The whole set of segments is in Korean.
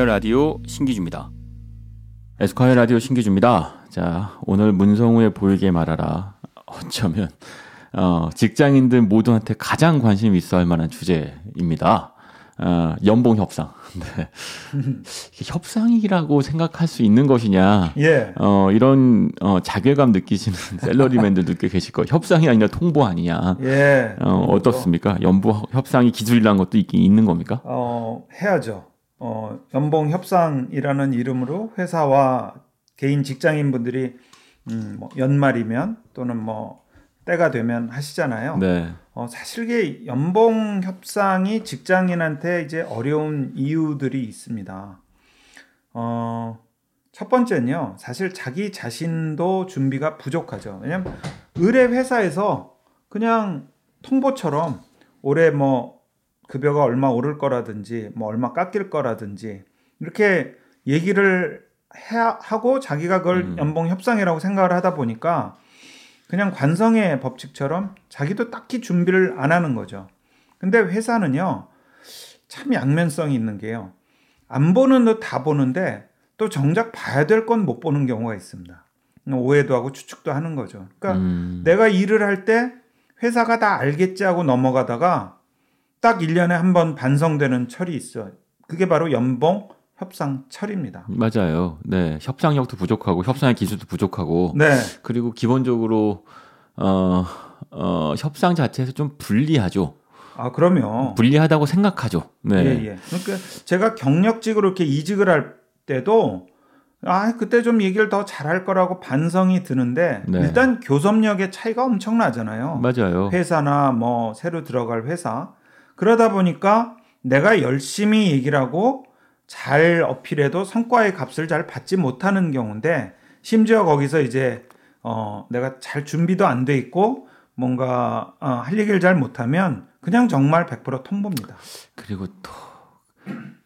에스콰이어 라디오 신기주입니다. 에스콰이어 라디오 신기주입니다. 자, 오늘 문성우의 보이게 말하라. 어쩌면 어, 직장인들 모두한테 가장 관심 있어 할 만한 주제입니다. 어, 연봉 협상. 네. 협상이라고 생각할 수 있는 것이냐. 예. 어, 이런 어, 자괴감 느끼시는 셀러리맨들도 꽤 계실 거예요. 협상이 아니라 통보 아니냐. 예. 어, 어떻습니까? 연부 협상이 기술이란 것도 있긴 있는 겁니까? 어, 해야죠. 어, 연봉 협상이라는 이름으로 회사와 개인 직장인 분들이 음, 뭐 연말이면 또는 뭐 때가 되면 하시잖아요. 네. 어, 사실 이게 연봉 협상이 직장인한테 이제 어려운 이유들이 있습니다. 어, 첫 번째는요, 사실 자기 자신도 준비가 부족하죠. 왜냐면 의뢰 회사에서 그냥 통보처럼 올해 뭐 급여가 얼마 오를 거라든지 뭐 얼마 깎일 거라든지 이렇게 얘기를 해 하고 자기가 그걸 음. 연봉 협상이라고 생각을 하다 보니까 그냥 관성의 법칙처럼 자기도 딱히 준비를 안 하는 거죠. 근데 회사는요, 참 양면성이 있는 게요. 안 보는 듯 다 보는데 또 정작 봐야 될 건 못 보는 경우가 있습니다. 오해도 하고 추측도 하는 거죠. 그러니까 음, 내가 일을 할 때 회사가 다 알겠지 하고 넘어가다가 딱 1년에 한 번 반성되는 철이 있어. 그게 바로 연봉 협상 철입니다. 맞아요. 네. 협상력도 부족하고 협상의 기술도 부족하고 네. 그리고 기본적으로 어, 어, 협상 자체에서 좀 불리하죠. 아, 그러면 불리하다고 생각하죠. 네. 예, 예. 그러니까 제가 경력직으로 이렇게 이직을 할 때도 아, 그때 좀 얘기를 더 잘할 거라고 반성이 드는데 네. 일단 교섭력의 차이가 엄청나잖아요. 맞아요. 회사나 뭐 새로 들어갈 회사. 그러다 보니까 내가 열심히 얘기를 하고 잘 어필해도 성과의 값을 잘 받지 못하는 경우인데 심지어 거기서 이제 어 내가 잘 준비도 안 돼 있고 뭔가 어, 할 얘기를 잘 못하면 그냥 정말 100% 통보입니다. 그리고 또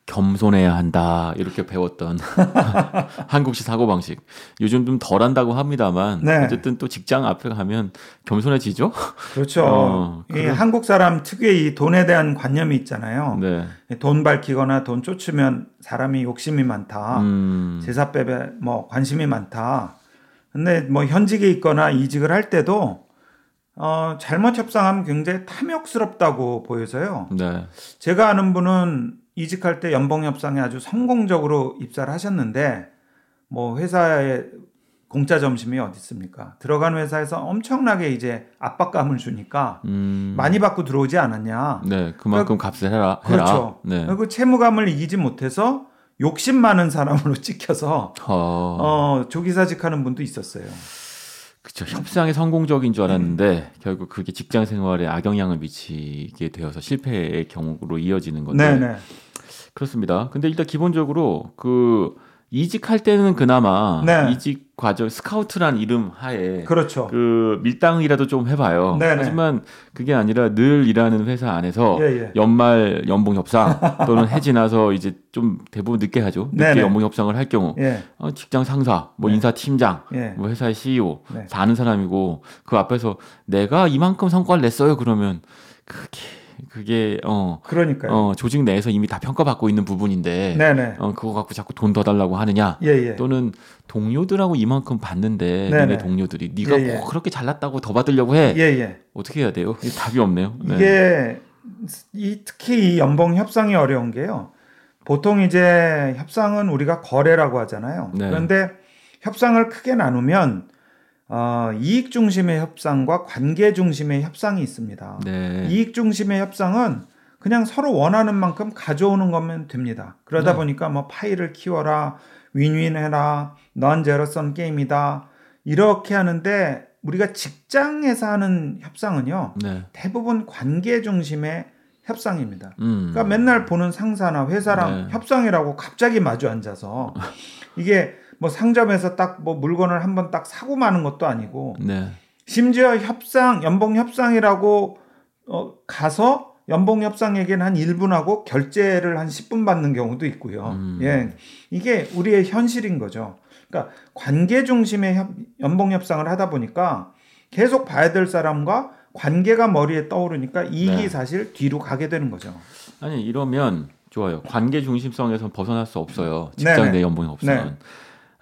겸손해야 한다 이렇게 배웠던 한국식 사고 방식 요즘 좀 덜한다고 합니다만 네. 어쨌든 또 직장 앞에 가면 겸손해지죠. 그렇죠. 어, 이 그래. 한국 사람 특유의 이 돈에 대한 관념이 있잖아요. 네. 돈 밝히거나 돈 쫓으면 사람이 욕심이 많다. 음, 제사 빼배 뭐 관심이 많다. 근데 뭐 현직에 있거나 이직을 할 때도 어, 잘못 협상하면 굉장히 탐욕스럽다고 보여서요. 네. 제가 아는 분은 이직할 때 연봉 협상에 아주 성공적으로 입사를 하셨는데 뭐 회사에 공짜 점심이 어디 있습니까? 들어간 회사에서 엄청나게 이제 압박감을 주니까 음, 많이 받고 들어오지 않았냐. 네. 그만큼 값을 해라. 해라. 그렇죠. 네. 그 채무감을 이기지 못해서 욕심 많은 사람으로 찍혀서 어, 어, 조기사직하는 분도 있었어요. 그쵸. 협상이 성공적인 줄 알았는데 결국 그게 직장 생활에 악영향을 미치게 되어서 실패의 경우로 이어지는 건데 네네. 그렇습니다. 근데 일단 기본적으로 그 이직할 때는 그나마 네. 이직 과정 스카우트란 이름 하에 그렇죠. 그 밀당이라도 좀 해봐요. 네네. 하지만 그게 아니라 늘 일하는 회사 안에서 예, 예. 연말 연봉 협상 또는 해 지나서 이제 좀 대부분 늦게 하죠. 늦게 네네. 연봉 협상을 할 경우 예, 어, 직장 상사, 뭐 네. 인사 팀장, 예. 뭐 회사의 CEO 네. 다 아는 사람이고 그 앞에서 내가 이만큼 성과를 냈어요. 그러면 그게 그게 어, 그러니까요. 어 조직 내에서 이미 다 평가받고 있는 부분인데 네네. 어 그거 갖고 자꾸 돈 더 달라고 하느냐 예, 예. 또는 동료들하고 이만큼 받는데 네네. 동료들이 네가 예, 예. 꼭 그렇게 잘났다고 더 받으려고 해 예, 예. 어떻게 해야 돼요? 답이 없네요. 네. 이게 이 특히 이 연봉 협상이 어려운 게요. 보통 이제 협상은 우리가 거래라고 하잖아요. 네. 그런데 협상을 크게 나누면 어, 이익 중심의 협상과 관계 중심의 협상이 있습니다. 네. 이익 중심의 협상은 그냥 서로 원하는 만큼 가져오는 거면 됩니다. 그러다 네. 보니까 뭐 파일을 키워라, 윈윈해라, 넌 제로섬 게임이다 이렇게 하는데 우리가 직장에서 하는 협상은요 네. 대부분 관계 중심의 협상입니다. 음. 그러니까 맨날 보는 상사나 회사랑 네. 협상이라고 갑자기 마주 앉아서 이게 뭐 상점에서 딱 뭐 물건을 한번 딱 사고 마는 것도 아니고 네. 심지어 협상 연봉 협상이라고 어, 가서 연봉 협상 얘기는 한 1분 하고 결제를 한 10분 받는 경우도 있고요. 음. 예. 이게 우리의 현실인 거죠. 그러니까 관계 중심의 협- 연봉 협상을 하다 보니까 계속 봐야 될 사람과 관계가 머리에 떠오르니까 이익이 네. 사실 뒤로 가게 되는 거죠. 아니 이러면 좋아요. 관계 중심성에서 벗어날 수 없어요. 직장. 내 연봉이 없으면. 네.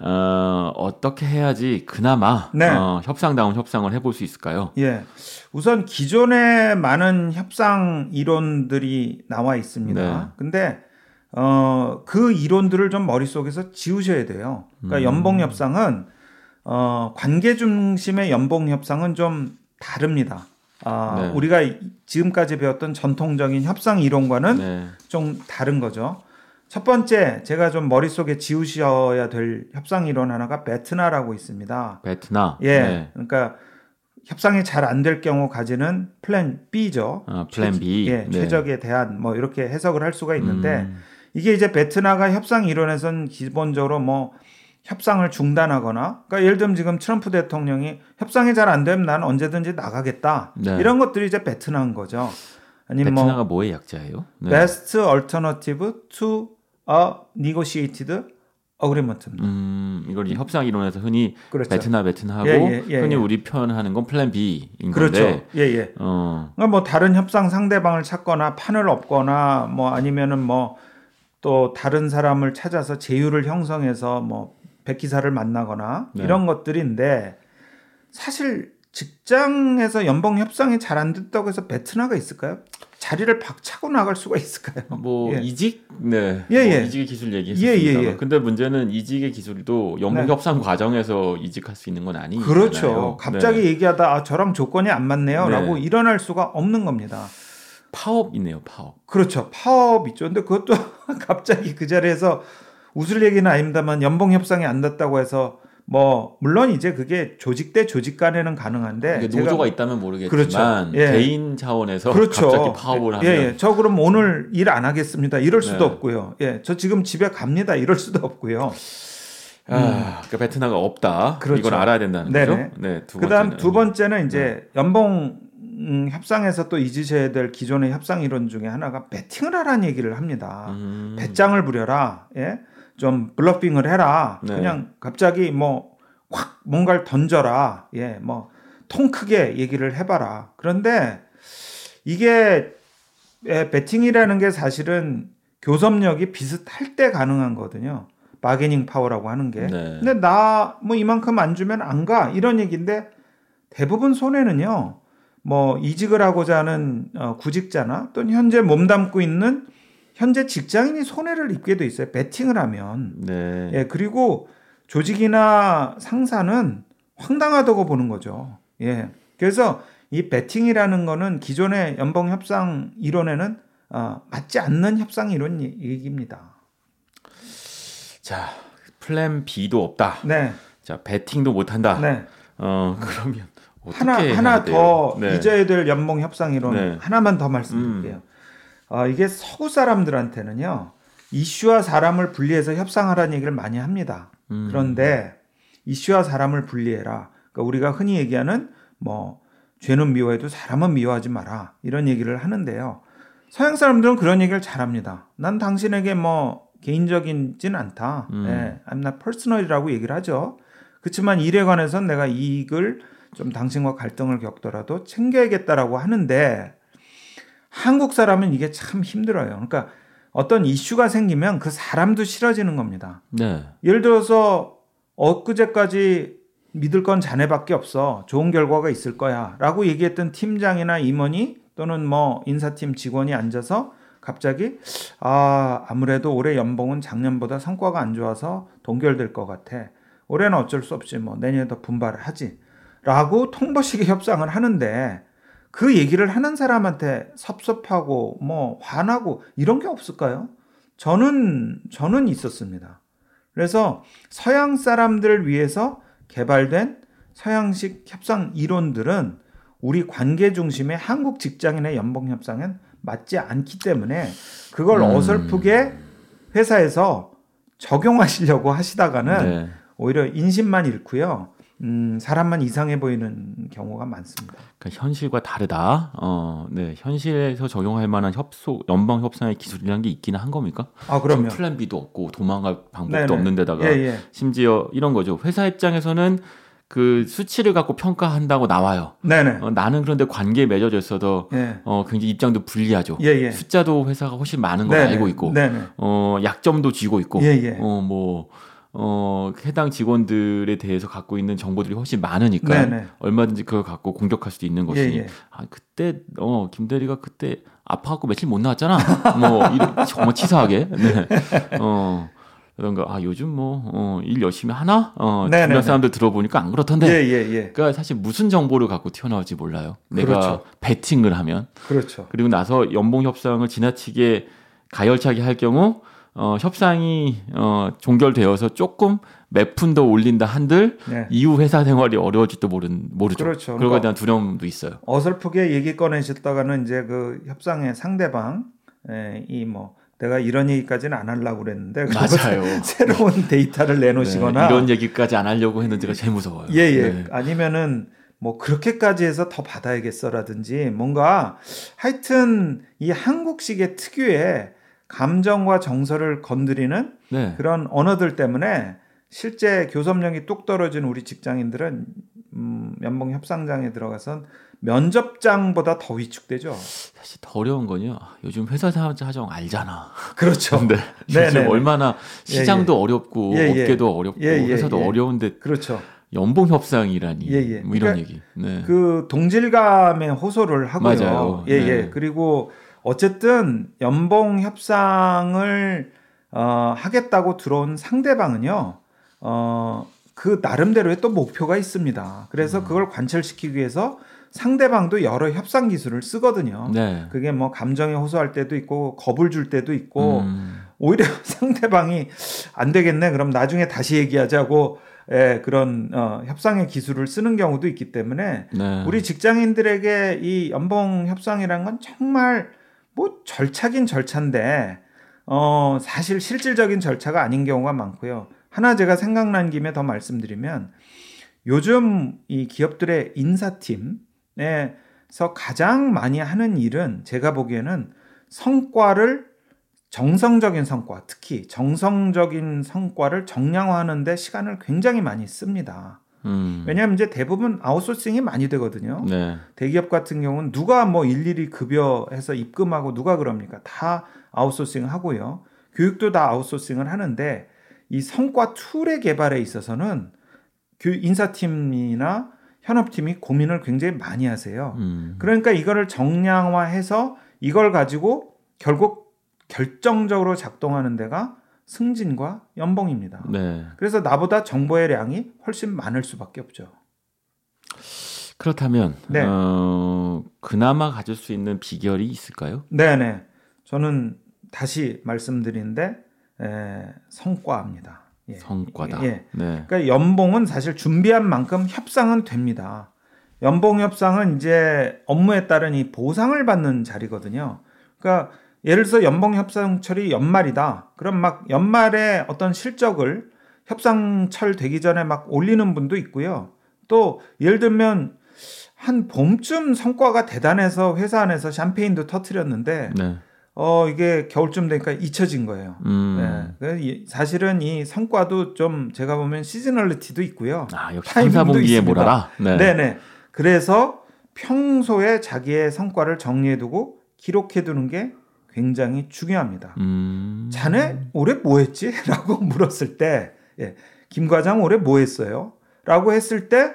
어, 어떻게 해야지 그나마 네. 어, 협상다운 협상을 해볼 수 있을까요? 예. 우선 기존에 많은 협상 이론들이 나와 있습니다. 네. 근데 어, 그 이론들을 좀 머릿속에서 지우셔야 돼요. 그러니까 음. 연봉 협상은 어, 관계 중심의 연봉 협상은 좀 다릅니다. 아, 네. 우리가 이- 지금까지 배웠던 전통적인 협상 이론과는 네. 좀 다른 거죠. 첫 번째, 제가 좀 머릿속에 지우셔야 될 협상 이론 하나가 BATNA라고 있습니다. BATNA. 예. 네. 그러니까 협상이 잘 안 될 경우 가지는 plan B죠. 어, plan B. 예, 네. 최적의 대안 뭐 이렇게 해석을 할 수가 있는데 음, 이게 이제 BATNA가 협상 이론에선 기본적으로 뭐 협상을 중단하거나 그러니까 예를 들면 지금 트럼프 대통령이 협상이 잘 안 되면 난 언제든지 나가겠다. 네. 이런 것들이 이제 BATNA인 거죠. 아니면 뭐 BATNA가 뭐의 약자예요? 네. best alternative to a negotiated agreement입니다. 음, 이걸 협상 이론에서 흔히 그렇죠. BATNA BATNA하고 예, 예, 예, 흔히 예. 우리 표현하는 건 plan B인 그렇죠. 건데. 예, 예. 어, 그러니까 뭐 다른 협상 상대방을 찾거나 판을 엎거나 뭐 아니면은 뭐 또 다른 사람을 찾아서 제휴를 형성해서 뭐 백기사를 만나거나 네. 이런 것들인데 사실 직장에서 연봉 협상이 잘 안 됐다고 해서 베트나가 있을까요? 자리를 박차고 나갈 수가 있을까요? 뭐 예. 이직, 네, 예, 뭐 예. 이직의 기술 예, 얘기했습니다. 예, 예. 근데 문제는 이직의 기술도 연봉 네. 협상 과정에서 이직할 수 있는 건 아니잖아요. 그렇죠. 갑자기 네. 얘기하다 아, 저랑 조건이 안 맞네요라고 네. 일어날 수가 없는 겁니다. 파업이네요, 파업. 그렇죠. 파업 있죠. 근데 그것도 갑자기 그 자리에서 웃을 얘기는 아닙니다만 연봉 협상이 안 됐다고 해서 뭐 물론 이제 그게 조직 대 조직 간에는 가능한데 제가- 노조가 있다면 모르겠지만 그렇죠. 예. 개인 차원에서 그렇죠. 갑자기 파업을 하면 예, 예. 저 그럼 오늘 일 안 하겠습니다. 이럴 수도 네. 없고요. 예. 저 지금 집에 갑니다. 이럴 수도 없고요. 아, 그러니까 베트나가 없다. 음. 그렇죠. 이걸 알아야 된다는 네네. 거죠. 네, 두 그다음 번째는. 두 번째는 이제 연봉 음, 협상에서 또 잊으셔야 될 기존의 협상 이론 중에 하나가 배팅을 하라는 얘기를 합니다. 음, 배짱을 부려라. 예? 좀 bluffing을 해라. 네. 그냥 갑자기 뭐 확 뭔가를 던져라. 예, 뭐 통 크게 얘기를 해봐라. 그런데 이게 예, 배팅이라는 게 사실은 교섭력이 비슷할 때 가능한 거거든요. bargaining power라고 하는 게. 네. 근데 나 뭐 이만큼 안 주면 안 가. 이런 얘기인데 대부분 손해는요. 뭐 이직을 하고자 하는 어, 구직자나 또는 현재 몸담고 있는 현재 직장인이 손해를 입게 돼 있어요. 배팅을 하면. 네. 예, 그리고 조직이나 상사는 황당하다고 보는 거죠. 예. 그래서 이 배팅이라는 거는 기존의 연봉 협상 이론에는 어, 맞지 않는 협상 이론 얘- 얘기입니다. 자, 플랜 B도 없다. 네. 자, 배팅도 못 한다. 네. 어, 그러면 어떻게 하나 하나 돼요? 더 네. 잊어야 될 연봉 협상 이론 네. 하나만 더 말씀드릴게요. 음. 어, 이게 서구 사람들한테는요 이슈와 사람을 분리해서 협상하라는 얘기를 많이 합니다. 음. 그런데 이슈와 사람을 분리해라. 그러니까 우리가 흔히 얘기하는 뭐 죄는 미워해도 사람은 미워하지 마라 이런 얘기를 하는데요. 서양 사람들은 그런 얘기를 잘합니다. 난 당신에게 뭐 개인적이진 않다. 음. 예, I'm not personal이라고 얘기를 하죠. 그렇지만 일에 관해서는 내가 이익을 좀 당신과 갈등을 겪더라도 챙겨야겠다라고 하는데 한국 사람은 이게 참 힘들어요. 그러니까 어떤 이슈가 생기면 그 사람도 싫어지는 겁니다. 네. 예를 들어서 엊그제까지 믿을 건 자네밖에 없어. 좋은 결과가 있을 거야. 라고 얘기했던 팀장이나 임원이 또는 뭐 인사팀 직원이 앉아서 갑자기 아, 아무래도 올해 연봉은 작년보다 성과가 안 좋아서 동결될 것 같아. 올해는 어쩔 수 없지. 뭐 내년에 더 분발을 하지. 라고 통보식의 협상을 하는데 그 얘기를 하는 사람한테 섭섭하고 뭐 화나고 이런 게 없을까요? 저는 저는 있었습니다. 그래서 서양 사람들을 위해서 개발된 서양식 협상 이론들은 우리 관계 중심의 한국 직장인의 연봉 협상엔 맞지 않기 때문에 그걸 음. 어설프게 회사에서 적용하시려고 하시다가는 네. 오히려 인심만 잃고요. 음, 사람만 이상해 보이는 경우가 많습니다. 그러니까 현실과 다르다. 어, 네. 현실에서 적용할 만한 협소 연방 협상의 기술이라는 게 있기는 한 겁니까? 아, 그럼요. 플랜 B도 없고 도망갈 방법도 네네. 없는 데다가 예, 예. 심지어 이런 거죠. 회사 입장에서는 그 수치를 갖고 평가한다고 나와요. 네네. 어, 나는 그런데 관계에 맺어져 있어도 예. 어, 굉장히 입장도 불리하죠. 예, 예. 숫자도 회사가 훨씬 많은 걸 네네. 알고 있고, 네네. 어, 약점도 쥐고 있고, 예, 예. 어, 뭐, 어, 해당 직원들에 대해서 갖고 있는 정보들이 훨씬 많으니까 네네. 얼마든지 그걸 갖고 공격할 수도 있는 것이니, 예, 예. 아, 그때, 어, 김대리가 그때 아파갖고 며칠 못 나왔잖아. 뭐, 이런, 정말 치사하게. 네. 어, 그런가, 아, 요즘 뭐, 어, 일 열심히 하나? 어, 네네네. 주변 사람들 들어보니까 안 그렇던데. 예, 예, 예. 그러니까 사실 무슨 정보를 갖고 튀어나올지 몰라요. 내가 그렇죠. 베팅을 하면 그렇죠. 그리고 나서 연봉 협상을 지나치게 가열차게 할 경우 어, 협상이 어, 종결되어서 조금 몇 푼 더 올린다 한들 네. 이후 회사 생활이 어려워질지도 모른 모르죠. 그렇죠. 그런 거에 그러니까- 대한 두려움도 있어요. 어설프게 얘기 꺼내셨다가는 이제 그 협상의 상대방 에, 이뭐 내가 이런 얘기까지는 안 하려고 그랬는데 맞아요. 새로운 데이터를 내놓으시거나 네, 이런 얘기까지 안 하려고 했는데가 제일 무서워요. 예, 예. 네. 아니면은 뭐 그렇게까지 해서 더 받아야겠어라든지 뭔가 하여튼 이 한국식의 특유의 감정과 정서를 건드리는 네. 그런 언어들 때문에 실제 교섭력이 뚝 떨어진 우리 직장인들은 음, 연봉 협상장에 들어가선 면접장보다 더 위축되죠. 사실 더 어려운 건요. 요즘 회사 사정 알잖아. 그렇죠. 근데 네, 요즘 네. 얼마나 시장도 어렵고 예, 예. 업계도 어렵고 예, 예, 회사도 예. 어려운데 그렇죠. 연봉 협상이라니 예, 예. 뭐 이런 그러니까 얘기. 네. 그 동질감에 호소를 하고요. 맞아요. 예, 네. 예. 그리고 어쨌든 연봉 협상을 어, 하겠다고 들어온 상대방은요. 어, 그 나름대로의 또 목표가 있습니다. 그래서 음. 그걸 관철시키기 위해서 상대방도 여러 협상 기술을 쓰거든요. 네. 그게 뭐 감정에 호소할 때도 있고 겁을 줄 때도 있고 음, 오히려 상대방이 안 되겠네. 그럼 나중에 다시 얘기하자고 예, 그런 어, 협상의 기술을 쓰는 경우도 있기 때문에 네. 우리 직장인들에게 이 연봉 협상이라는 건 정말 뭐 절차긴 절차인데 어, 사실 실질적인 절차가 아닌 경우가 많고요. 하나 제가 생각난 김에 더 말씀드리면 요즘 이 기업들의 인사팀에서 가장 많이 하는 일은 제가 보기에는 성과를 정성적인 성과, 특히 정성적인 성과를 정량화하는데 시간을 굉장히 많이 씁니다. 음, 왜냐하면 이제 대부분 아웃소싱이 많이 되거든요. 네. 대기업 같은 경우는 누가 뭐 일일이 급여해서 입금하고 누가 그럽니까? 다 아웃소싱 하고요. 교육도 다 아웃소싱을 하는데 이 성과 tool의 개발에 있어서는 교- 인사팀이나 현업팀이 고민을 굉장히 많이 하세요. 음, 그러니까 이거를 정량화해서 이걸 가지고 결국 결정적으로 작동하는 데가 승진과 연봉입니다. 네. 그래서 나보다 정보의 량이 훨씬 많을 수밖에 없죠. 그렇다면 네. 어, 그나마 가질 수 있는 비결이 있을까요? 네네. 저는 다시 말씀드린데 에, 성과입니다. 예. 성과다. 예. 네. 그러니까 연봉은 사실 준비한 만큼 협상은 됩니다. 연봉 협상은 이제 업무에 따른 이 보상을 받는 자리거든요. 그러니까 예를 들어서 연봉 협상철이 연말이다. 그럼 막 연말에 어떤 실적을 협상철 되기 전에 막 올리는 분도 있고요. 또 예를 들면 한 봄쯤 성과가 대단해서 회사 안에서 샴페인도 터트렸는데 네. 어 이게 겨울쯤 되니까 잊혀진 거예요. 음. 네. 사실은 이 성과도 좀 제가 보면 시즈널리티도 있고요. 아, 역시 타이밍도. 몰아라. 네. 네. 네 그래서 평소에 자기의 성과를 정리해두고 기록해두는 게 굉장히 중요합니다. 음. 자네 올해 뭐 했지? 라고 물었을 때, 예, 김 과장 올해 뭐 했어요? 라고 했을 때,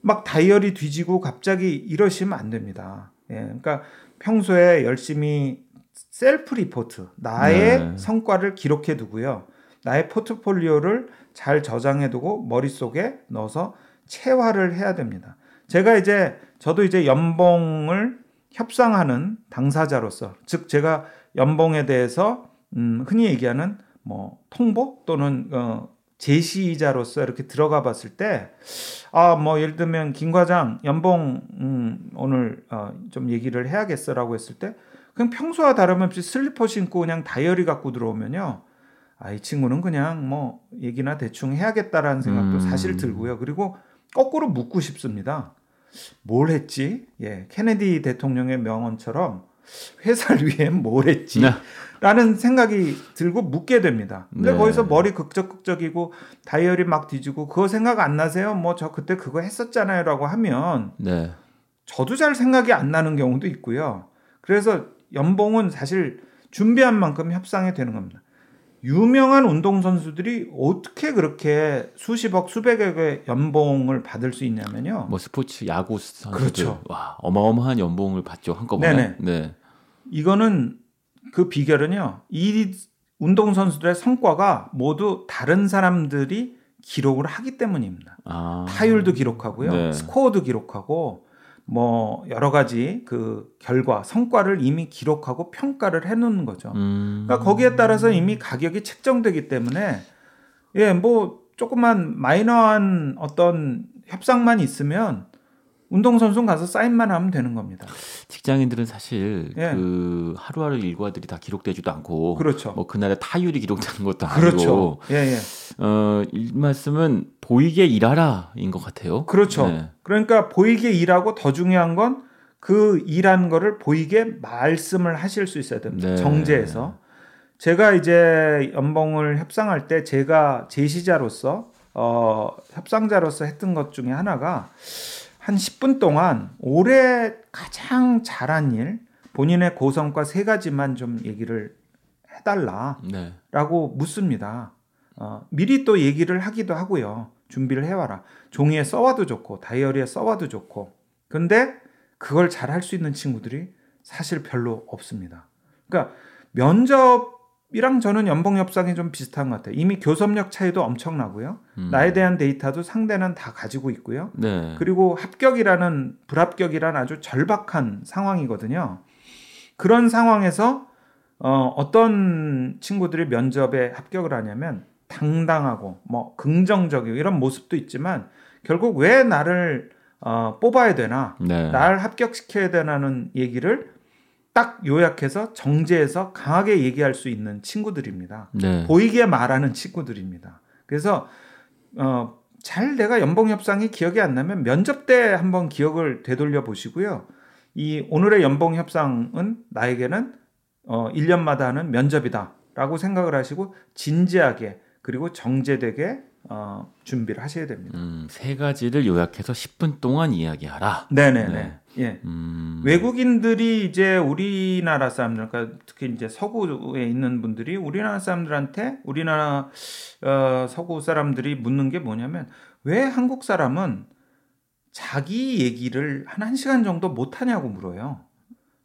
막 다이어리 뒤지고 갑자기 이러시면 안 됩니다. 예, 그러니까 평소에 열심히 self report, 나의 네. 성과를 기록해 두고요. 나의 포트폴리오를 잘 저장해 두고 머릿속에 넣어서 체화를 해야 됩니다. 제가 이제, 저도 이제 연봉을 협상하는 당사자로서, 즉, 제가 연봉에 대해서 음, 흔히 얘기하는 뭐 통보 또는 어, 제시자로서 이렇게 들어가 봤을 때, 아, 뭐 예를 들면 김 과장 연봉 음, 오늘 어, 좀 얘기를 해야겠어라고 했을 때, 그냥 평소와 다름없이 슬리퍼 신고 그냥 다이어리 갖고 들어오면요, 아, 이 친구는 그냥 뭐 얘기나 대충 해야겠다라는 생각도 음. 사실 들고요. 그리고 거꾸로 묻고 싶습니다. 뭘 했지? 예, 케네디 대통령의 명언처럼 회사를 위해 뭘 했지? 네. 라는 생각이 들고 묻게 됩니다. 근데 네. 거기서 머리 극적극적이고 다이어리 막 뒤지고 그거 생각 안 나세요? 뭐 저 그때 그거 했었잖아요 라고 하면 네. 저도 잘 생각이 안 나는 경우도 있고요. 그래서 연봉은 사실 준비한 만큼 협상이 되는 겁니다. 유명한 운동선수들이 어떻게 그렇게 수십억, 수백억의 연봉을 받을 수 있냐면요. 뭐 스포츠 야구 선수들 그렇죠. 와 어마어마한 연봉을 받죠 한꺼번에. 네네. 네. 이거는 그 비결은요. 이 운동선수들의 성과가 모두 다른 사람들이 기록을 하기 때문입니다. 아. 타율도 기록하고요. 네. 스코어도 기록하고 뭐 여러 가지 그 결과, 성과를 이미 기록하고 평가를 해 놓는 거죠. 음. 그러니까 거기에 따라서 이미 가격이 책정되기 때문에 예, 뭐 조금만 마이너한 어떤 협상만 있으면 운동선수 가서 사인만 하면 되는 겁니다. 직장인들은 사실 예. 그 하루하루 일과들이 다 기록되지도 않고 그렇죠. 뭐 그날의 타율이 기록되는 것도 아니고 그렇죠. 예, 예. 어, 이 말씀은 보이게 일하라인 것 같아요. 그렇죠. 네. 그러니까 보이게 일하고 더 중요한 건 그 일한 거를 보이게 말씀을 하실 수 있어야 됩니다. 네. 정제해서. 제가 이제 연봉을 협상할 때 제가 제시자로서 어, 협상자로서 했던 것 중에 하나가 한 10분 동안 올해 가장 잘한 일, 본인의 고성과 세 가지만 좀 얘기를 해달라. 네. 라고 묻습니다. 어, 미리 또 얘기를 하기도 하고요. 준비를 해와라. 종이에 써와도 좋고, 다이어리에 써와도 좋고. 근데 그걸 잘 할 수 있는 친구들이 사실 별로 없습니다. 그러니까 면접 이랑 저는 연봉 협상이 좀 비슷한 것 같아요. 이미 교섭력 차이도 엄청나고요. 음. 나에 대한 데이터도 상대는 다 가지고 있고요. 네. 그리고 합격이라는 불합격이라는 아주 절박한 상황이거든요. 그런 상황에서 어, 어떤 친구들이 면접에 합격을 하냐면 당당하고 뭐 긍정적이고 이런 모습도 있지만 결국 왜 나를 어, 뽑아야 되나, 네. 날 합격시켜야 되나는 얘기를 딱 요약해서 정제해서 강하게 얘기할 수 있는 친구들입니다. 네. 보이게 말하는 친구들입니다. 그래서 어, 잘 내가 연봉 협상이 기억이 안 나면 면접 때 한번 기억을 되돌려 보시고요. 이 오늘의 연봉 협상은 나에게는 어, 1년마다 하는 면접이다라고 생각을 하시고 진지하게 그리고 정제되게 어, 준비를 하셔야 됩니다. 음, 세 가지를 요약해서 10분 동안 이야기하라. 네네네. 네. 예. 음. 외국인들이 이제 우리나라 사람들, 그러니까 특히 이제 서구에 있는 분들이 우리나라 사람들한테 우리나라 어, 서구 사람들이 묻는 게 뭐냐면 왜 한국 사람은 자기 얘기를 한 1시간 정도 못 하냐고 물어요.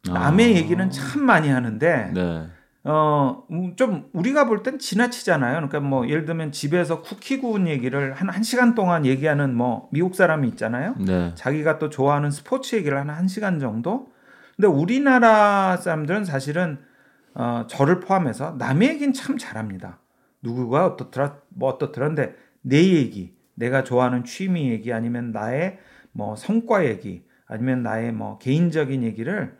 남의 아. 얘기는 참 많이 하는데 네. 어, 음, 좀 우리가 볼 땐 지나치잖아요. 그러니까 뭐 예를 들면 집에서 쿠키 구운 얘기를 한 1시간 동안 얘기하는 뭐 미국 사람이 있잖아요. 네. 자기가 또 좋아하는 스포츠 얘기를 한 1시간 정도? 근데 우리나라 사람들은 사실은 어, 저를 포함해서 남의 얘기는 참 잘합니다. 누구가 어떻더라, 뭐 어떻더라. 근데 내 얘기, 내가 좋아하는 취미 얘기 아니면 나의 뭐 성과 얘기 아니면 나의 뭐 개인적인 얘기를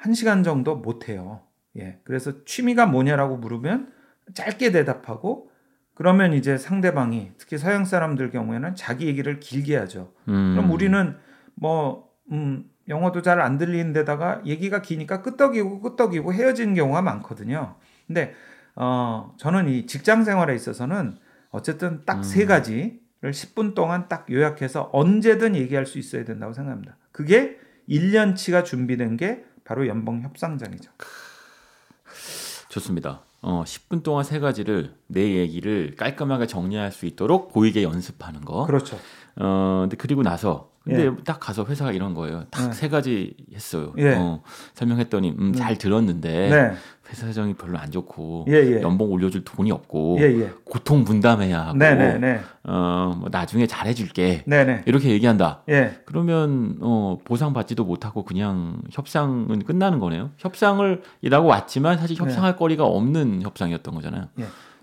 1시간 정도 못 해요. 예. 그래서 취미가 뭐냐라고 물으면 짧게 대답하고 그러면 이제 상대방이 특히 서양 사람들 경우에는 자기 얘기를 길게 하죠. 음. 그럼 우리는 뭐 음, 영어도 잘 안 들리는 데다가 얘기가 기니까 끄떡이고 끄떡이고 헤어지는 경우가 많거든요. 근데 어 저는 이 직장 생활에 있어서는 어쨌든 딱세 가지를 10분 동안 딱 요약해서 언제든 얘기할 수 있어야 된다고 생각합니다. 그게 1년치가 준비된 게 바로 연봉 협상장이죠. 좋습니다. 어, 10분 동안 세 가지를 내 얘기를 깔끔하게 정리할 수 있도록 보이게 연습하는 거. 그렇죠. 어, 근데 그리고 나서 근데 예. 딱 가서 회사가 이런 거예요. 딱 네. 세 가지 했어요. 예. 어, 설명했더니 음, 잘 들었는데 네. 회사 사정이 별로 안 좋고 예, 예. 연봉 올려줄 돈이 없고 예, 예. 고통 분담해야 하고 네, 네, 네. 어, 뭐 나중에 잘해줄게 네, 네. 이렇게 얘기한다. 예. 그러면 어, 보상 받지도 못하고 그냥 협상은 끝나는 거네요. 협상을 일하고 왔지만 사실 네. 협상할 거리가 없는 협상이었던 거잖아요.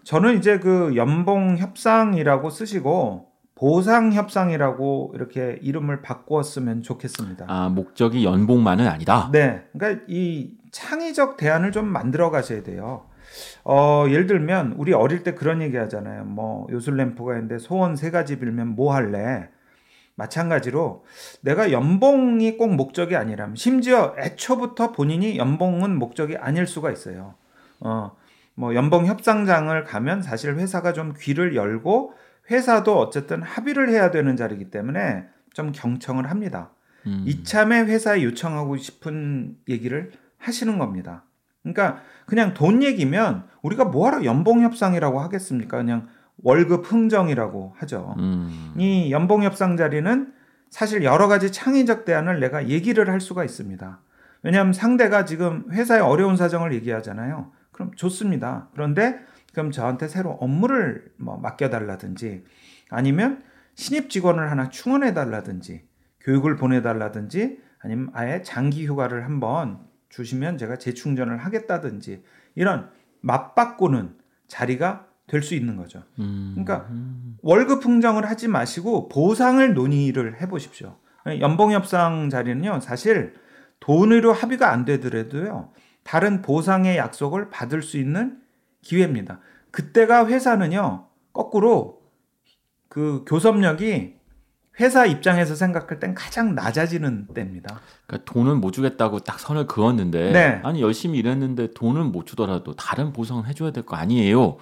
저는 이제 그 연봉 협상이라고 쓰시고 보상 협상이라고 이렇게 이름을 바꾸었으면 좋겠습니다. 아 목적이 연봉만은 아니다. 네. 그러니까 이 창의적 대안을 좀 만들어 가셔야 돼요. 어, 예를 들면 우리 어릴 때 그런 얘기 하잖아요. 뭐 요술 램프가 있는데 소원 세 가지 빌면 뭐 할래? 마찬가지로 내가 연봉이 꼭 목적이 아니라면 심지어 애초부터 본인이 연봉은 목적이 아닐 수가 있어요. 어, 뭐 연봉 협상장을 가면 사실 회사가 좀 귀를 열고 회사도 어쨌든 합의를 해야 되는 자리이기 때문에 좀 경청을 합니다. 음. 이참에 회사에 요청하고 싶은 얘기를 하시는 겁니다. 그러니까 그냥 돈 얘기면 우리가 뭐하러 연봉 협상이라고 하겠습니까? 그냥 월급 흥정이라고 하죠. 음. 이 연봉 협상 자리는 사실 여러 가지 창의적 대안을 내가 얘기를 할 수가 있습니다. 왜냐하면 상대가 지금 회사의 어려운 사정을 얘기하잖아요. 그럼 좋습니다. 그런데 그럼 저한테 새로 업무를 뭐 맡겨달라든지 아니면 신입 직원을 하나 충원해달라든지 교육을 보내달라든지 아니면 아예 장기 휴가를 한번 주시면 제가 재충전을 하겠다든지 이런 맞바꾸는 자리가 될 수 있는 거죠. 음. 그러니까 월급 흥정을 하지 마시고 보상을 논의를 해보십시오. 연봉 협상 자리는요, 사실 돈으로 합의가 안 되더라도요, 다른 보상의 약속을 받을 수 있는 기회입니다. 그때가 회사는요, 거꾸로 그 교섭력이 회사 입장에서 생각할 땐 가장 낮아지는 때입니다. 그러니까 돈은 못 주겠다고 딱 선을 그었는데 네. 아니 열심히 일했는데 돈은 못 주더라도 다른 보상을 해줘야 될 거 아니에요.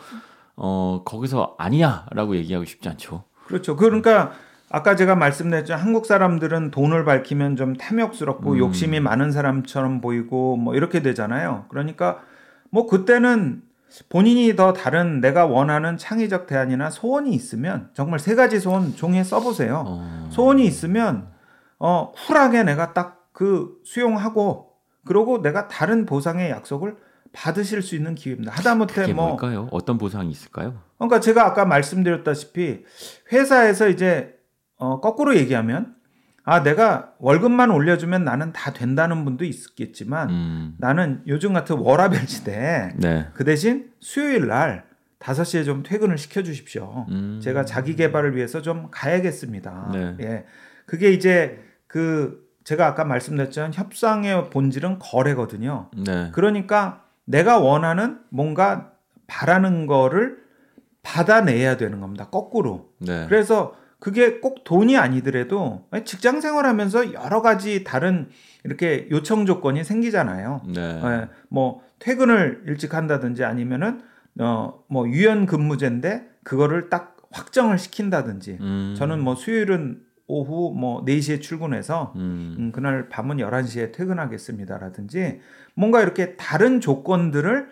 어 거기서 아니야라고 얘기하고 싶지 않죠. 그렇죠. 그러니까 아까 제가 말씀드렸죠. 한국 사람들은 돈을 밝히면 좀 탐욕스럽고 음. 욕심이 많은 사람처럼 보이고 뭐 이렇게 되잖아요. 그러니까 뭐 그때는 본인이 더 다른 내가 원하는 창의적 대안이나 소원이 있으면 정말 세 가지 소원 종이에 써보세요. 어, 소원이 있으면 어 쿨하게 내가 딱 그 수용하고 그러고 내가 다른 보상의 약속을 받으실 수 있는 기회입니다. 하다못해 뭐 뭘까요? 어떤 보상이 있을까요? 그러니까 제가 아까 말씀드렸다시피 회사에서 이제 어, 거꾸로 얘기하면 아 내가 월급만 올려주면 나는 다 된다는 분도 있겠지만 음, 나는 요즘 같은 워라벨 시대에 네. 그 대신 수요일 날 5시에 좀 퇴근을 시켜 주십시오. 음, 제가 자기 개발을 위해서 좀 가야겠습니다. 네. 예. 그게 이제 그 제가 아까 말씀드렸지만 협상의 본질은 거래거든요. 네. 그러니까 내가 원하는 뭔가 바라는 거를 받아내야 되는 겁니다. 거꾸로. 네. 그래서 그게 꼭 돈이 아니더라도 직장 생활하면서 여러 가지 다른 이렇게 요청 조건이 생기잖아요. 네. 예, 뭐 퇴근을 일찍 한다든지 아니면은 어뭐 유연 근무제인데 그거를 딱 확정을 시킨다든지 음, 저는 뭐 수요일은 오후 뭐 4시에 출근해서 음, 음, 그날 밤은 11시에 퇴근하겠습니다라든지 뭔가 이렇게 다른 조건들을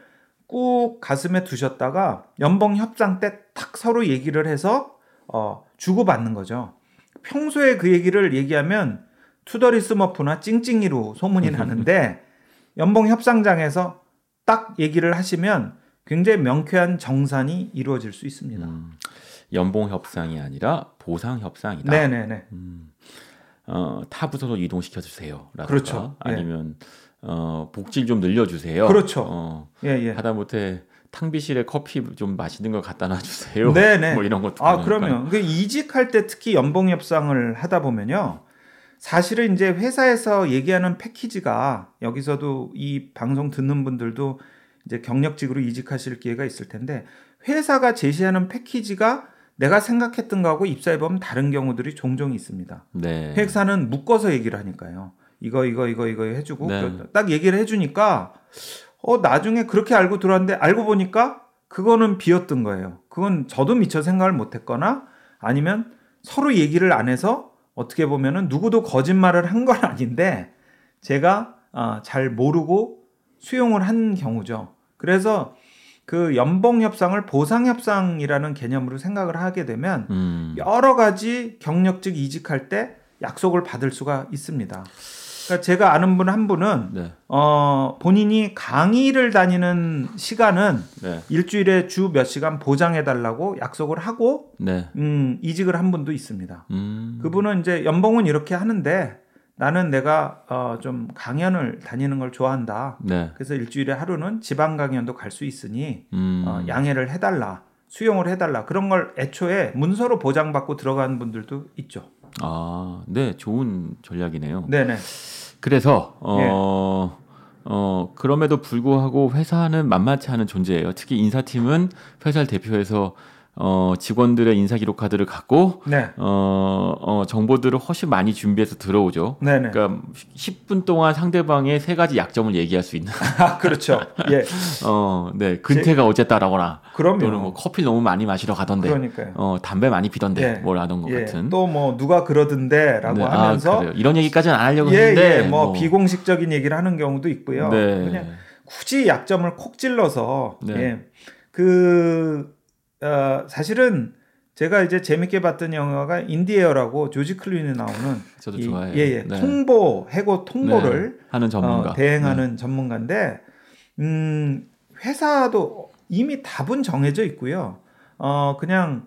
꾹 가슴에 두셨다가 연봉 협상 때 탁 서로 얘기를 해서 어, 주고받는 거죠. 평소에 그 얘기를 얘기하면 투덜이 스머프나 찡찡이로 소문이 나는데 연봉 협상장에서 딱 얘기를 하시면 굉장히 명쾌한 정산이 이루어질 수 있습니다. 음, 연봉 협상이 아니라 보상 협상이다. 네네네. 음, 어, 타 부서로 이동시켜 주세요. 그렇죠. 예. 아니면 어, 복지를 좀 늘려주세요. 그렇죠. 어, 예, 예. 하다못해 탕비실에 커피 좀 맛있는 거 갖다 놔주세요. 네네. 뭐 이런 것도. 아? 그러면 그 이직할 때 특히 연봉 협상을 하다 보면요. 사실은 이제 회사에서 얘기하는 패키지가 여기서도 이 방송 듣는 분들도 이제 경력직으로 이직하실 기회가 있을 텐데 회사가 제시하는 패키지가 내가 생각했던 거하고 입사해 보면 다른 경우들이 종종 있습니다. 네. 회사는 묶어서 얘기를 하니까요. 이거 이거 이거 이거 해주고 네. 딱 얘기를 해주니까 어 나중에 그렇게 알고 들어왔는데 알고 보니까 그거는 비었던 거예요. 그건 저도 미처 생각을 못 했거나 아니면 서로 얘기를 안 해서 어떻게 보면은 누구도 거짓말을 한 건 아닌데 제가 아, 잘 모르고 수용을 한 경우죠. 그래서 그 연봉 협상을 보상 협상이라는 개념으로 생각을 하게 되면 음, 여러 가지 경력직 이직할 때 약속을 받을 수가 있습니다. 그러니까 제가 아는 분 한 분은 네. 어, 본인이 강의를 다니는 시간은 네. 일주일에 주 몇 시간 보장해 달라고 약속을 하고 네. 음, 이직을 한 분도 있습니다. 음, 그분은 이제 연봉은 이렇게 하는데 나는 내가 어, 좀 강연을 다니는 걸 좋아한다. 네. 그래서 일주일에 하루는 지방 강연도 갈 수 있으니 음, 어, 양해를 해달라. 수용을 해달라. 그런 걸 애초에 문서로 보장받고 들어가는 분들도 있죠. 아, 네, 좋은 전략이네요. 네 네. 그래서 어, 예. 어 그럼에도 불구하고 회사는 만만치 않은 존재예요. 특히 인사팀은 회사를 대표해서 어, 직원들의 인사 기록 카드를 갖고 네. 어, 어, 정보들을 훨씬 많이 준비해서 들어오죠. 네네. 그러니까 10분 동안 상대방의 세 가지 약점을 얘기할 수 있는. 아, 그렇죠. 예. 어, 네. 근태가 어쨌다라거나 그럼요. 또는 뭐 커피 너무 많이 마시러 가던데. 그러니까요. 어, 담배 많이 피던데. 예. 뭘 하던 것 예. 같은. 또 뭐 누가 그러던데라고 네, 하면서 아. 이런 얘기까지는 안 하려고 예, 했는데 예, 뭐, 비공식적인 얘기를 하는 경우도 있고요. 네. 그냥 굳이 약점을 콕 찔러서 네. 예. 그 어, 사실은 제가 이제 재밌게 봤던 영화가 인디에어라고 조지 클루니 나오는 저도 이- 좋아해요. 예, 예. 네. 통보 해고 통보를 네. 하는 전문가. 어, 대행하는 전문가인데 음, 회사도 이미 답은 정해져 있고요. 어, 그냥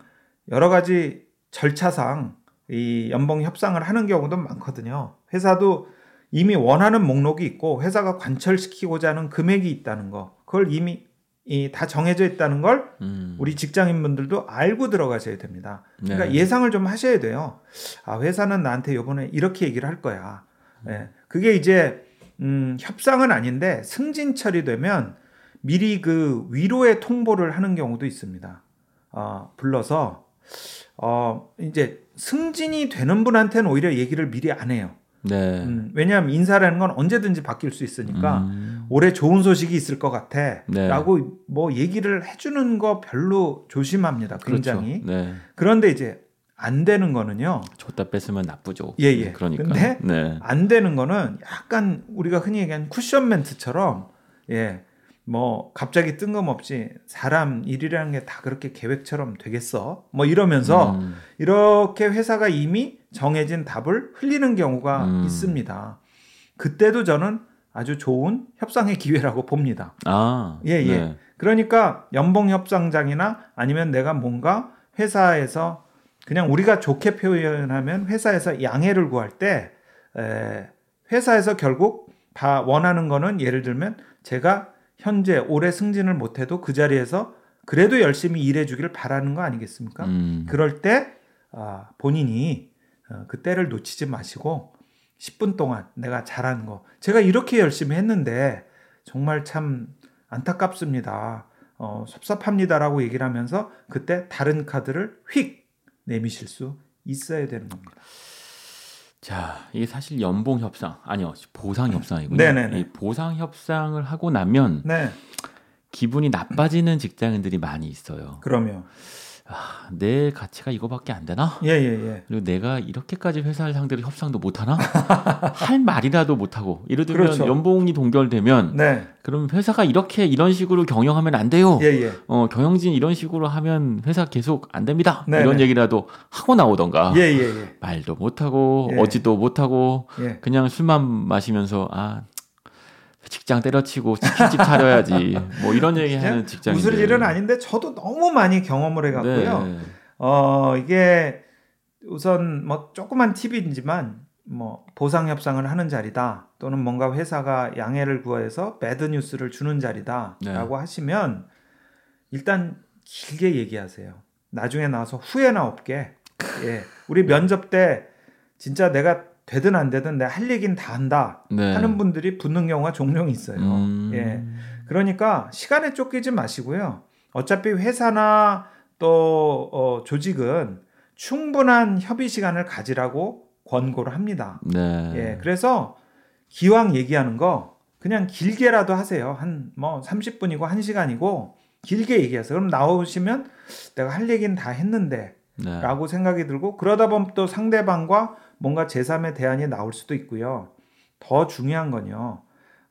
여러 가지 절차상 이 연봉 협상을 하는 경우도 많거든요. 회사도 이미 원하는 목록이 있고 회사가 관철시키고자 하는 금액이 있다는 거. 그걸 이미 이 다 정해져 있다는 걸 음. 우리 직장인분들도 알고 들어가셔야 됩니다. 그러니까 네. 예상을 좀 하셔야 돼요. 아, 회사는 나한테 요번에 이렇게 얘기를 할 거야. 예. 그게 이제 음, 협상은 아닌데 승진 처리되면 미리 그 위로의 통보를 하는 경우도 있습니다. 어, 불러서 어, 이제 승진이 되는 분한테는 오히려 얘기를 미리 안 해요. 네. 음, 왜냐하면 인사라는 건 언제든지 바뀔 수 있으니까 음. 올해 좋은 소식이 있을 것 같아. 네. 라고 뭐 얘기를 해주는 거 별로 조심합니다. 굉장히. 그렇죠. 네. 그런데 이제 안 되는 거는요. 줬다 뺐으면 나쁘죠. 예, 예. 그러니까. 근데 네. 안 되는 거는 약간 우리가 흔히 얘기하는 쿠션 멘트처럼 예. 뭐 갑자기 뜬금없이 사람 일이라는 게 다 그렇게 계획처럼 되겠어? 뭐 이러면서 음. 이렇게 회사가 이미 정해진 답을 흘리는 경우가 음. 있습니다. 그때도 저는 아주 좋은 협상의 기회라고 봅니다. 아. 예, 예. 네. 그러니까 연봉 협상장이나 아니면 내가 뭔가 회사에서 그냥 우리가 좋게 표현하면 회사에서 양해를 구할 때 에, 회사에서 결국 다 원하는 거는 예를 들면 제가 현재 올해 승진을 못해도 그 자리에서 그래도 열심히 일해주길 바라는 거 아니겠습니까? 음. 그럴 때 아, 본인이 어, 그 때를 놓치지 마시고 10분 동안 내가 잘한 거 제가 이렇게 열심히 했는데 정말 참 안타깝습니다. 어, 섭섭합니다라고 얘기를 하면서 그때 다른 카드를 휙 내미실 수 있어야 되는 겁니다. 자, 이게 사실 연봉 협상 아니요 보상 협상이군요. 네네네. 이 보상 협상을 하고 나면 네, 기분이 나빠지는 직장인들이 많이 있어요. 그러면 아, 내 가치가 이거밖에 안 되나? 예, 예, 예. 그리고 내가 이렇게까지 회사를 상대로 협상도 못 하나? 할 말이라도 못 하고. 예를 들면 그렇죠. 연봉이 동결되면 네, 그럼 회사가 이렇게 이런 식으로 경영하면 안 돼요. 예, 예. 어, 경영진 이런 식으로 하면 회사 계속 안 됩니다. 네네. 이런 얘기라도 하고 나오던가. 예, 예, 예. 말도 못 하고 예. 어지도 못 하고 예. 그냥 술만 마시면서 아 직장 때려치고 치킨집 차려야지 뭐 이런 얘기하는 직장인들 웃을 일은 아닌데 저도 너무 많이 경험을 해갖고요. 네. 어, 이게 우선 뭐 조그만 팁이지만 뭐 보상 협상을 하는 자리다 또는 뭔가 회사가 양해를 구해서 배드 뉴스를 주는 자리다라고 네. 하시면 일단 길게 얘기하세요. 나중에 나와서 후회나 없게. 예. 우리 면접 때 진짜 내가 되든 안 되든 내가 할 얘기는 다 한다 네. 하는 분들이 붙는 경우가 종종 있어요. 음. 예. 그러니까 시간에 쫓기지 마시고요. 어차피 회사나 또 어, 조직은 충분한 협의 시간을 가지라고 권고를 합니다. 네. 예, 그래서 기왕 얘기하는 거 그냥 길게라도 하세요. 한 뭐 30분이고 1시간이고 길게 얘기하세요. 그럼 나오시면 내가 할 얘기는 다 했는데 네. 라고 생각이 들고 그러다 보면 또 상대방과 뭔가 제3의 대안이 나올 수도 있고요. 더 중요한 건요.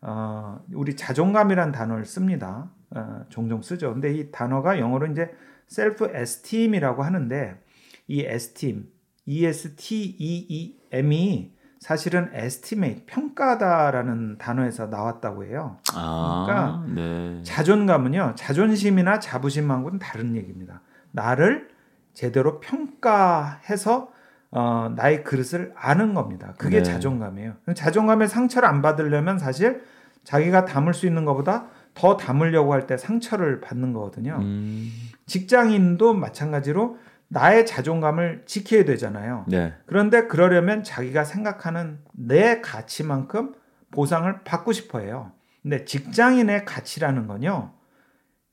어, 우리 자존감이란 단어를 씁니다. 어, 종종 쓰죠. 근데 이 단어가 영어로 이제 self esteem이라고 하는데 이 esteem, E S T E E M이 사실은 estimate, 평가다라는 단어에서 나왔다고 해요. 아, 네. 자존감은요, 자존심이나 자부심하고는 다른 얘기입니다. 나를 제대로 평가해서 어, 나의 그릇을 아는 겁니다. 그게 네. 자존감이에요. 자존감의 상처를 안 받으려면 사실 자기가 담을 수 있는 것보다 더 담으려고 할 때 상처를 받는 거거든요. 음, 직장인도 마찬가지로 나의 자존감을 지켜야 되잖아요. 네. 그런데 그러려면 자기가 생각하는 내 가치만큼 보상을 받고 싶어 해요. 근데 직장인의 가치라는 건요.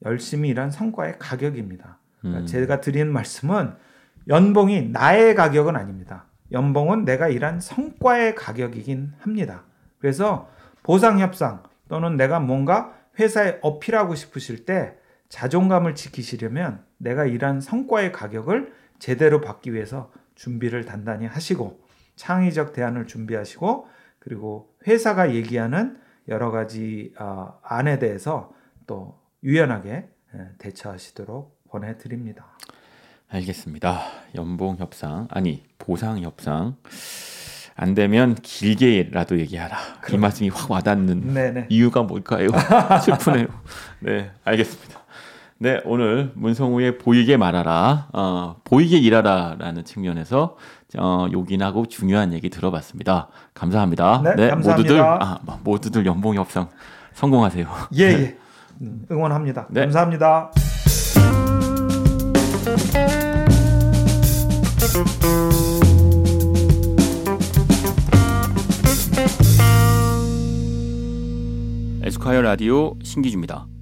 열심히 일한 성과의 가격입니다. 그러니까 음. 제가 드리는 말씀은 연봉이 나의 가격은 아닙니다. 연봉은 내가 일한 성과의 가격이긴 합니다. 그래서 보상 협상 또는 내가 뭔가 회사에 어필하고 싶으실 때 자존감을 지키시려면 내가 일한 성과의 가격을 제대로 받기 위해서 준비를 단단히 하시고 창의적 대안을 준비하시고 그리고 회사가 얘기하는 여러 가지 어, 안에 대해서 또 유연하게 예, 대처하시도록 권해드립니다. 알겠습니다. 연봉 협상 아니 보상 협상 안 되면 길게라도 얘기하라. 이 그럼. 말씀이 확 와닿는 네네. 이유가 뭘까요? 슬프네요. 네, 알겠습니다. 네, 오늘 문성우의 보이게 말하라, 어, 보이게 일하라라는 측면에서 어, 요긴하고 중요한 얘기 들어봤습니다. 감사합니다. 네, 감사합니다. 모두들 아, 모두들 연봉 협상 성공하세요. 예, 예. 음, 응원합니다. 네. 감사합니다. 에스콰이어 라디오 신기주입니다.